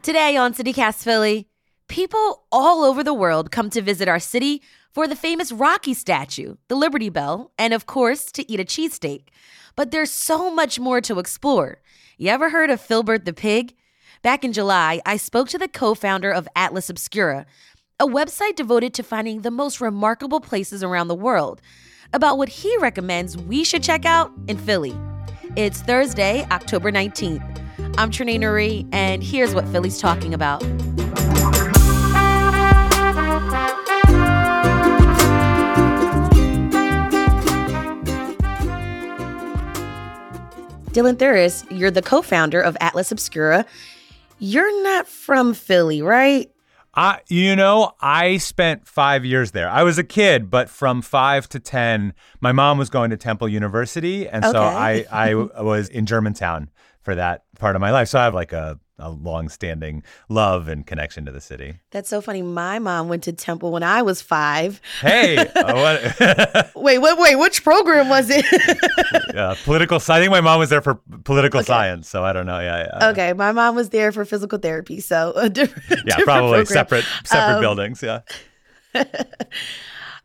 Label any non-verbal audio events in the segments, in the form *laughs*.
Today on CityCast Philly, people all over the world come to visit our city for the famous Rocky statue, the Liberty Bell, and of course, to eat a cheesesteak. But there's so much more to explore. You ever heard of Filbert the Pig? Back in July, I spoke to the co founder of Atlas Obscura, a website devoted to finding the most remarkable places around the world, about what he recommends we should check out in Philly. It's Thursday, October 19th. I'm Trenae Nuri, and here's what Philly's talking about. Dylan Thuras, you're the co founder of Atlas Obscura. You're not from Philly, right? I, you know, I spent five years there. I was a kid, but from five to 10, my mom was going to Temple University. And so I, I *laughs* was in Germantown for that part of my life. So I have like a, a long standing love and connection to the city. That's so funny. My mom went to Temple when I was five. Hey, *laughs* uh, what, *laughs* Wait, wait, wait. Which program was it? *laughs* uh, political science. I think my mom was there for political science. So I don't know. Yeah. yeah. okay, my mom was there for physical therapy, so a different, Yeah, different probably program. separate separate Um, buildings. Yeah.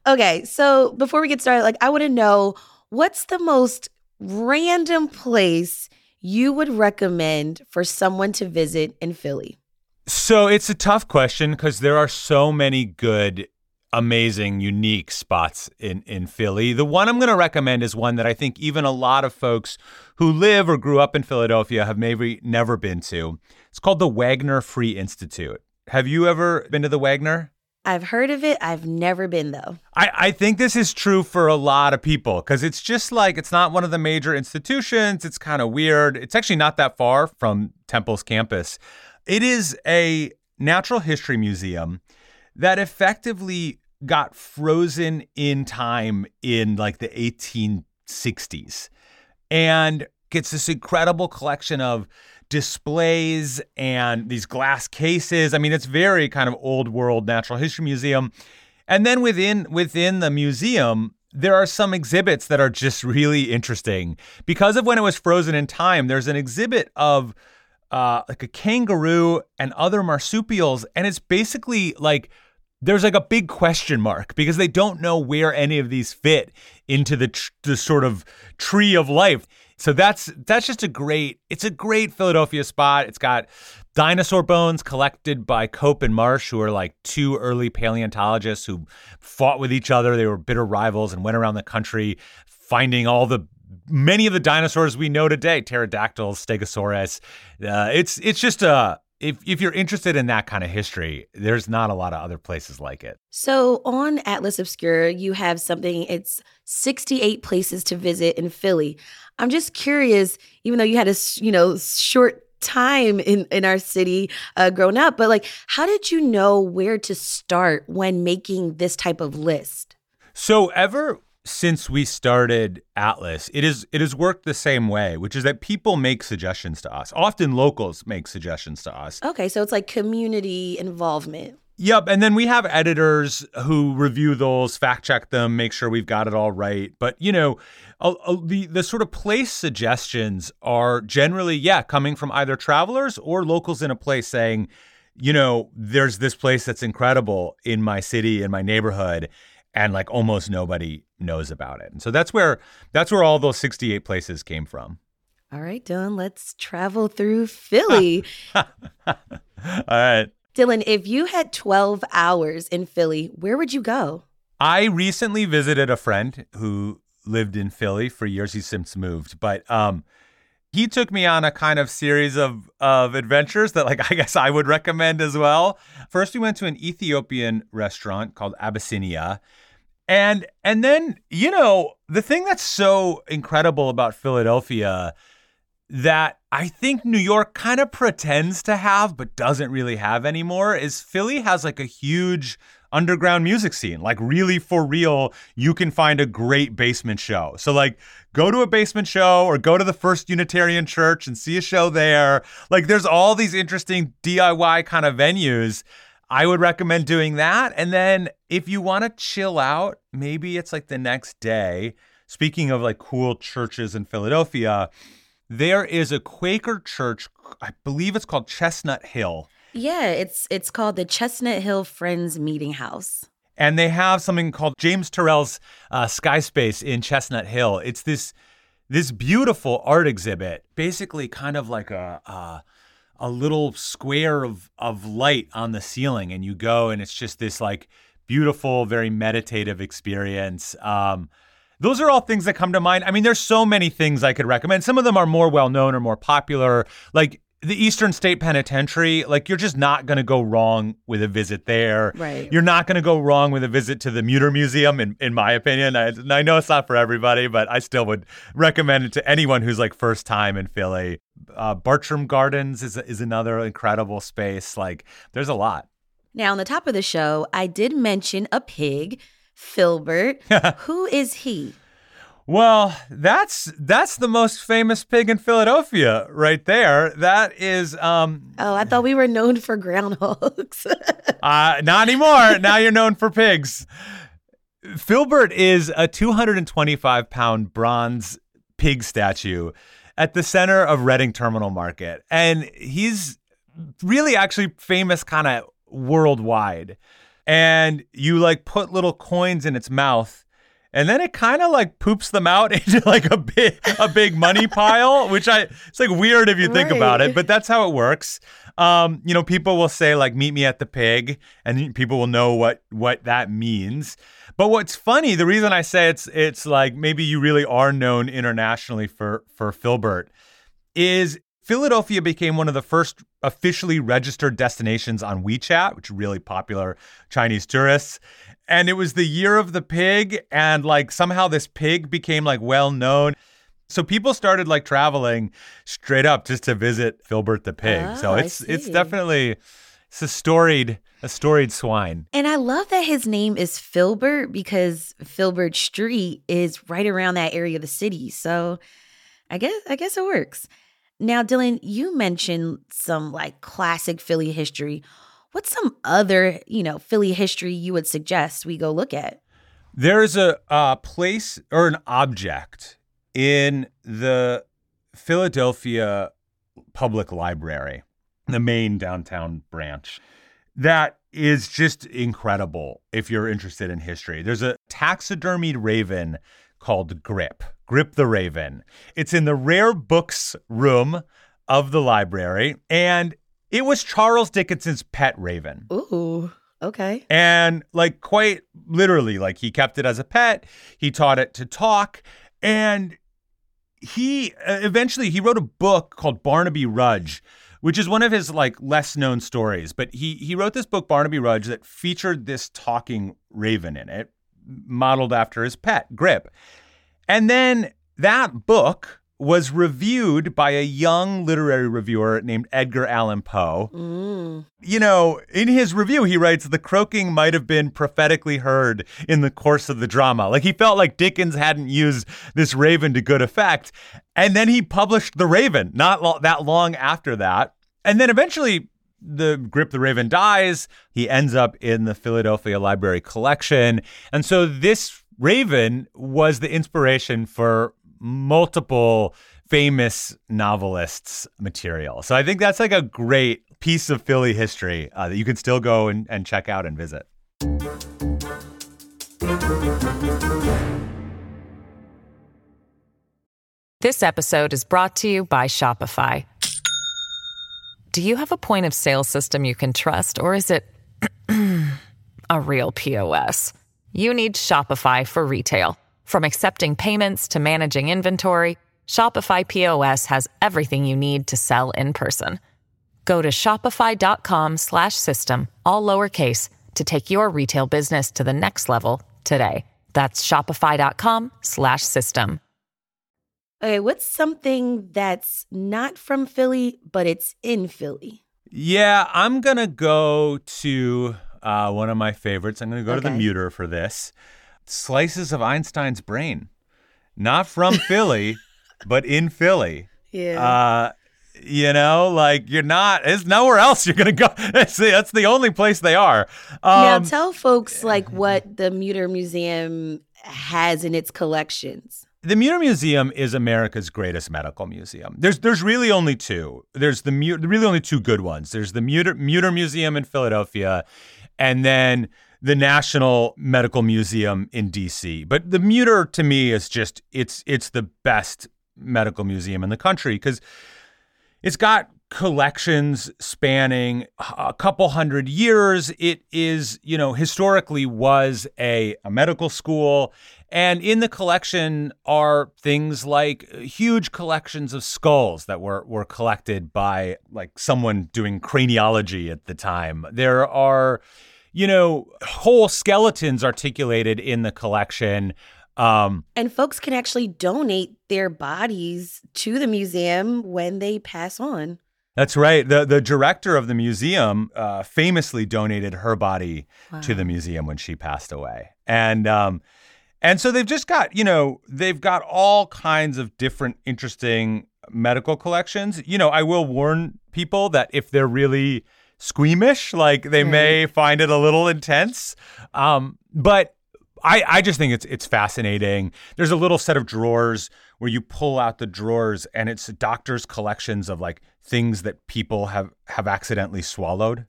Okay, so before we get started, like I want to know what's the most random place you would recommend for someone to visit in Philly? So it's a tough question because there are so many good, amazing, unique spots in, in Philly. The one I'm going to recommend is one that I think even a lot of folks who live or grew up in Philadelphia have maybe never been to. It's called the Wagner Free Institute. Have you ever been to the Wagner? I've heard of it. I've never been though. I, I think this is true for a lot of people because it's just like it's not one of the major institutions. It's kind of weird. It's actually not that far from Temple's campus. It is a natural history museum that effectively got frozen in time in like the 1860s and gets this incredible collection of displays and these glass cases. I mean, it's very kind of old world natural history museum. And then within within the museum, there are some exhibits that are just *laughs* really interesting because of when it was frozen in time. There's an exhibit of uh, like a kangaroo and other marsupials, and it's basically like there's like a big question mark because they don't know where any of these fit into the tr- the sort of tree of life. So that's that's just a great it's a great Philadelphia spot. It's got dinosaur bones collected by Cope and Marsh, who are like two early paleontologists who fought with each other. They were bitter rivals and went around the country finding all the many of the dinosaurs we know today, pterodactyls, stegosaurus. Uh, it's it's just a if if you're interested in that kind of history, there's not a lot of other places like it. So on Atlas Obscura, you have something, it's 68 places to visit in Philly. I'm just curious, even though you had a you know, short time in, in our city uh, growing up, but like, how did you know where to start when making this type of list? So ever since we started Atlas, it is it has worked the same way, which is that people make suggestions to us. Often locals make suggestions to us. Okay, so it's like community involvement. Yep, and then we have editors who review those, fact check them, make sure we've got it all right. But you know, a- a- the the sort of place suggestions are generally yeah coming from either travelers or locals in a place saying, you know, there's this place that's incredible in my city in my neighborhood, and like almost nobody knows about it. And so that's where that's where all those 68 places came from. All right, Dylan, let's travel through Philly. *laughs* all right. Dylan, if you had 12 hours in Philly, where would you go? I recently visited a friend who lived in Philly for years. He's since moved, but um, he took me on a kind of series of of adventures that, like, *laughs* I guess I would recommend as well. First, we went to an Ethiopian restaurant called Abyssinia, and and then you know the thing that's so incredible about Philadelphia that I think New York kind of pretends to have, but doesn't really have anymore is Philly has like a huge underground music scene. Like, really, for real, you can find a great basement show. So, like, go to a basement show or go to the First Unitarian Church and see a show there. Like, there's all these interesting DIY kind of venues. I would recommend doing that. And then if you want to chill out, maybe it's like the next day. Speaking of like cool churches in Philadelphia, there is a Quaker church, I believe it's called Chestnut Hill. Yeah, it's it's called the Chestnut Hill Friends Meeting House. And they have something called James Turrell's uh, Sky Space in Chestnut Hill. It's this this beautiful art exhibit, basically kind of like a, a a little square of of light on the ceiling, and you go, and it's just this like beautiful, very meditative experience. Um, those are all things that come to mind. I mean, there's so many things I could recommend. Some of them are more well known or more popular. Like the Eastern State Penitentiary, like you're just not going to go wrong with a visit there. Right. You're not going to go wrong with a visit to the Mütter Museum, in, in my opinion. I, I know it's not for everybody, but I still would recommend it to anyone who's like first time in Philly. Uh, Bartram Gardens is, is another incredible space. Like there's a lot. Now, on the top of the show, I did mention a pig, Filbert. *laughs* Who is he? Well, that's that's the most famous pig in Philadelphia, right there. That is. Um, oh, I thought we were known for groundhogs. *laughs* uh, not anymore. now you're known for pigs. Filbert is a 225 pound bronze pig statue at the center of Reading Terminal Market, and he's really actually famous kind of worldwide. And you like put little coins in its mouth and then it kind of like poops them out *laughs* into like a big a big money pile, which I it's like weird if you think right. about it, but that's how it works. Um, you know, people will say like "meet me at the pig," and people will know what what that means. But what's funny, the reason I say it's it's like maybe you really are known internationally for for Filbert is Philadelphia became one of the first officially registered destinations on WeChat, which is really popular Chinese tourists. And it was the year of the pig and like somehow this pig became like well known. So people started like traveling straight up just to visit filbert the pig. Oh, so it's it's definitely it's a storied a storied swine. And i love that his name is filbert because filbert street is right around that area of the city. So i guess i guess it works now dylan you mentioned some like classic philly history What's some other, you know, Philly history you would suggest we go look at? There's a, a place or an object in the Philadelphia Public Library, the main downtown branch, that is just incredible if you're interested in history. There's a taxidermied raven called Grip, Grip the Raven. It's in the rare books room of the library, and it was Charles Dickinson's pet raven. Ooh. Okay. And like quite literally, like he kept it as a pet. He taught it to talk. And he uh, eventually he wrote a book called Barnaby Rudge, which is one of his like less known stories. But he he wrote this book Barnaby Rudge that featured this talking raven in it, modeled after his pet Grip. And then that book was reviewed by a young literary reviewer named Edgar Allan Poe. Mm. You know, in his review, he writes the croaking might have been prophetically heard in the course of the drama. Like he felt like Dickens hadn't used this raven to good effect. And then he published The Raven not lo- that long after that. And then eventually, the Grip the Raven dies. He ends up in the Philadelphia Library collection. And so this raven was the inspiration for multiple famous novelists' material. So I think that's like a great piece of Philly history uh, that you can still go and, and check out and visit. This episode is brought to you by Shopify. Do you have a point of sale system you can trust, or is it *clears throat* a real POS? You need Shopify for retail. From accepting payments to managing inventory, Shopify POS has everything you need to sell in person. Go to shopify.com/system all lowercase to take your retail business to the next level today. That's shopify.com/system. Okay, what's something that's not from Philly, but it's in Philly? Yeah, I'm going to go to uh, one of my favorites. I'm going to go to the Mütter for this Slices of Einstein's Brain. Not from Philly, *laughs* but in Philly. Yeah. Uh, you know, like you're not, It's nowhere else you're going to go. *laughs* That's the, that's the only place they are. now Um, tell folks like what the Mütter Museum has in its collections. The Mütter Museum is America's greatest medical museum. There's there's really only two. There's the Mu- really only two good ones. There's the Mütter, Mütter Museum in Philadelphia, and then the National Medical Museum in D.C. But the Mütter to me is just it's it's the best medical museum in the country because it's got collections spanning a couple hundred years. It is, you know, historically was a, a medical school. And in the collection are things like huge collections of skulls that were, were collected by like someone doing craniology at the time. There are, you know, whole skeletons articulated in the collection. Um, And folks can actually donate their bodies to the museum when they pass on. That's right. The the director of the museum uh, famously donated her body to the museum when she passed away, and um, and so they've just got you know they've got all kinds of different interesting medical collections. You know, I will warn people that if they're really squeamish, like they may find it a little intense, um, but. I, I just think it's it's fascinating. There's a little set of drawers where you pull out the drawers and it's doctors' collections of like things that people have have accidentally swallowed,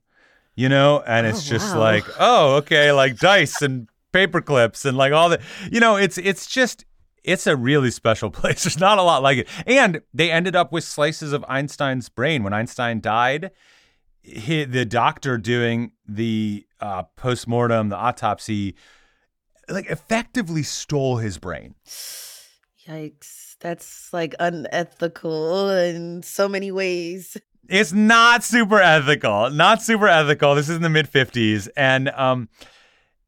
you know, and it's just wow. like, oh, okay, like dice and paper clips and like all the, you know, it's it's just it's a really special *laughs* place. There's not a lot like it, and they ended up with slices of Einstein's brain when Einstein died. He, the doctor doing the uh, postmortem, the autopsy, like effectively stole his brain. Yikes. That's like unethical in so many ways. It's not super ethical. Not super ethical. This is in the mid 50s and um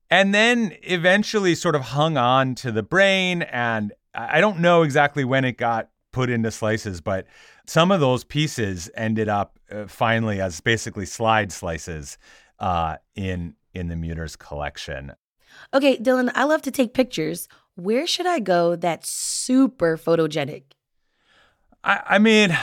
and then eventually sort of hung on to the brain and I don't know exactly when it got put into slices, but some of those pieces ended up uh, finally as basically slide slices uh in in the Mütter's collection. Okay, Dylan, I love to take pictures. Where should I go that's super photogenic? I, I mean,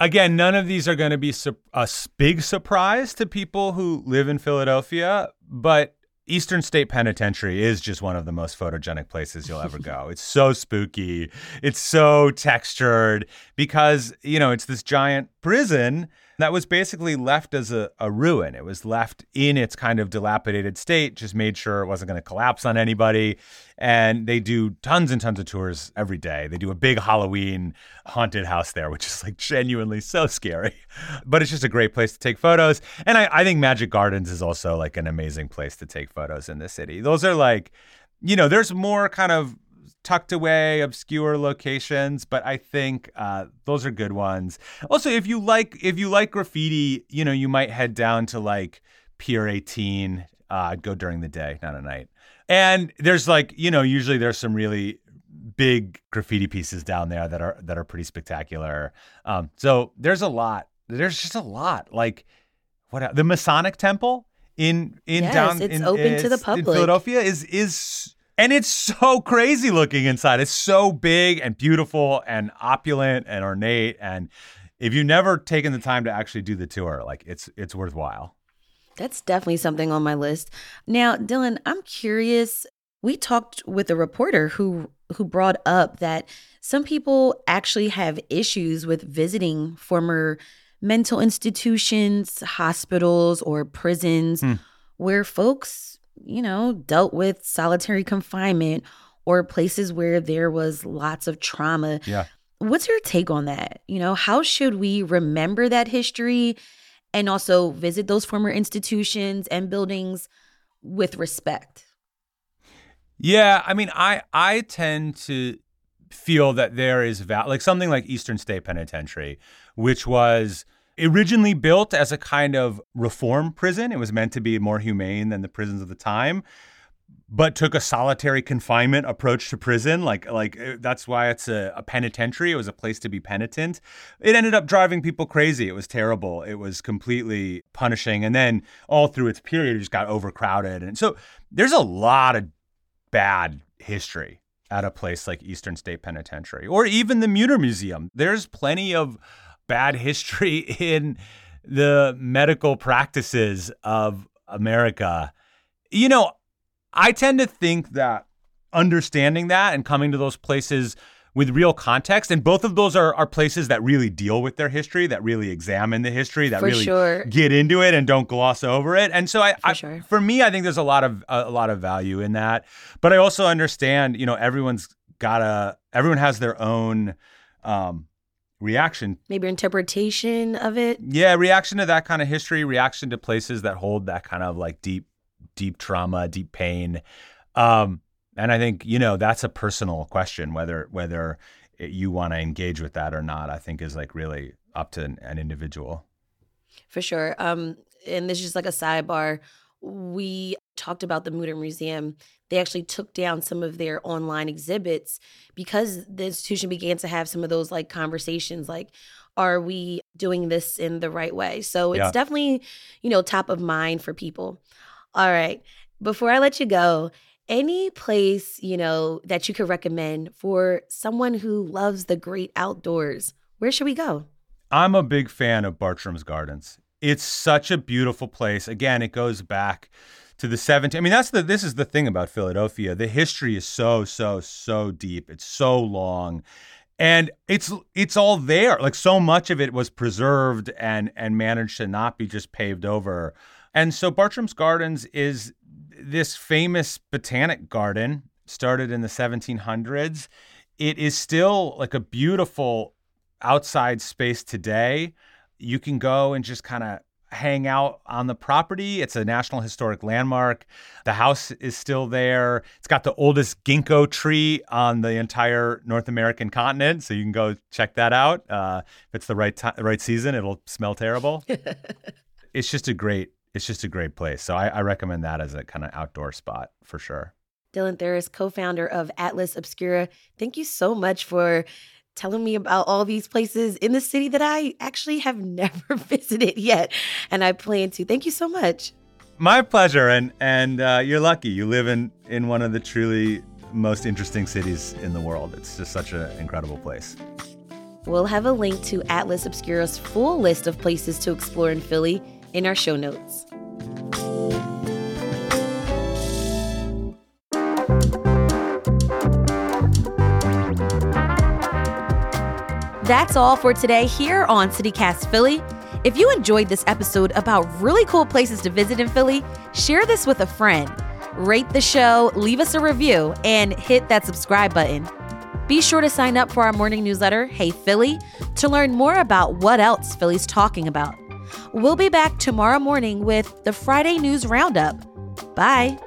again, none of these are going to be su- a big surprise to people who live in Philadelphia, but Eastern State Penitentiary is just one of the most photogenic places you'll ever go. It's so spooky. It's so textured because, you know, it's this giant prison that was basically left as a, a ruin. It was left in its kind of dilapidated state, just made sure it wasn't going to collapse on anybody. And they do tons and tons of tours every day. They do a big Halloween haunted house there, which is like genuinely so scary. But it's just a great place to take photos. And I, I think Magic Gardens is also like an amazing place to take photos in the city. Those are like, you know, there's more kind of tucked away, obscure locations, but I think uh, those are good ones. Also, if you like if you like graffiti, you know, you might head down to like Pier 18. Uh, I'd go during the day, not at night. And there's like, you know, usually there's some really big graffiti pieces down there that are that are pretty spectacular. Um, so there's a lot. There's just a lot. Like what the Masonic Temple in in Yes, down it's in, open to the public. Philadelphia is is and it's so crazy looking inside. It's so big and beautiful and opulent and ornate. And if you've never taken the time to actually do the tour, like it's it's worthwhile. That's definitely something on my list. Now, Dylan, I'm curious. We talked with a reporter who who brought up that some people actually have issues with visiting former mental institutions, hospitals, or prisons Hmm. where folks, you know, dealt with solitary confinement or places where there was lots of trauma. Yeah. What's your take on that? You know, how should we remember that history and also visit those former institutions and buildings with respect? Yeah, I mean, I I tend to feel that there is val- like something like Eastern State Penitentiary, which was originally built as a kind of reform prison. It was meant to be more humane than the prisons of the time. but took a solitary confinement approach to prison. Like, like uh, that's why it's a, a, penitentiary. It was a place to be penitent. It ended up driving people crazy. It was terrible. It was completely punishing. And then all through its period, it just got overcrowded. And so there's a lot of bad history at a place like Eastern State Penitentiary or even the Mutter Museum. There's plenty of bad history *laughs* in the medical practices of America. You know, I tend to think that understanding that and coming to those places with real context, and both of those are, are places that really deal with their history, that really examine the history, that for really sure. get into it and don't gloss over it. And so, I, for, I, sure. for me, I think there's a lot of a, a lot of value in that. But I also understand, you know, everyone's gotta, everyone has their own. Um, reaction maybe interpretation of it yeah reaction to that kind of history reaction to places that hold that kind of like deep deep trauma, deep pain. Um, and I think you know that's a personal question whether whether you want to engage with that or not. I think is like really up to an, an individual. For sure. Um, and this is just like a sidebar. We talked about the Mutter Museum. They actually took down some of their online exhibits because the institution began to have some of those like conversations like, are we doing this in the right way? So it's yeah. definitely, you know, top of mind for people. All right. Before I let you go, any place, you know, that you could recommend for someone who loves the great outdoors, where should we go? I'm a big fan of Bartram's Gardens. It's such a beautiful place. Again, it goes back to the 17 I mean that's the this is the thing about Philadelphia. The history is so so so deep. It's so long. And it's it's all there. Like so much of it was preserved and and managed to not be just paved over. And so Bartram's Gardens is this famous botanic garden started in the 1700s. It is still like a beautiful outside space today. You can go and just kind of hang out on the property. It's a National Historic Landmark. The house is still there. It's got the oldest ginkgo tree on the entire North American continent, so you can go check that out. Uh, if it's the right time, right season, it'll smell terrible. *laughs* it's just a great it's just a great place. So I, I recommend that as a kind of outdoor spot for sure. Dylan Thuras, co founder of Atlas Obscura, thank you so much for telling me about all these places in the city that I actually have *laughs* never visited yet. And I plan to. Thank you so much. My pleasure. And, and uh, you're lucky. You live in, in one of the truly most interesting cities in the world. It's just such an incredible place. We'll have a link to Atlas Obscura's full list of places to explore in Philly in our show notes. That's all for today here on CityCast Philly. If you enjoyed this episode about really cool places to visit in Philly, share this with a friend. Rate the show, leave us a review, and hit that subscribe button. Be sure to sign up for our morning newsletter, Hey Philly, to learn more about what else Philly's talking about. We'll be back tomorrow morning with the Friday News Roundup. Bye.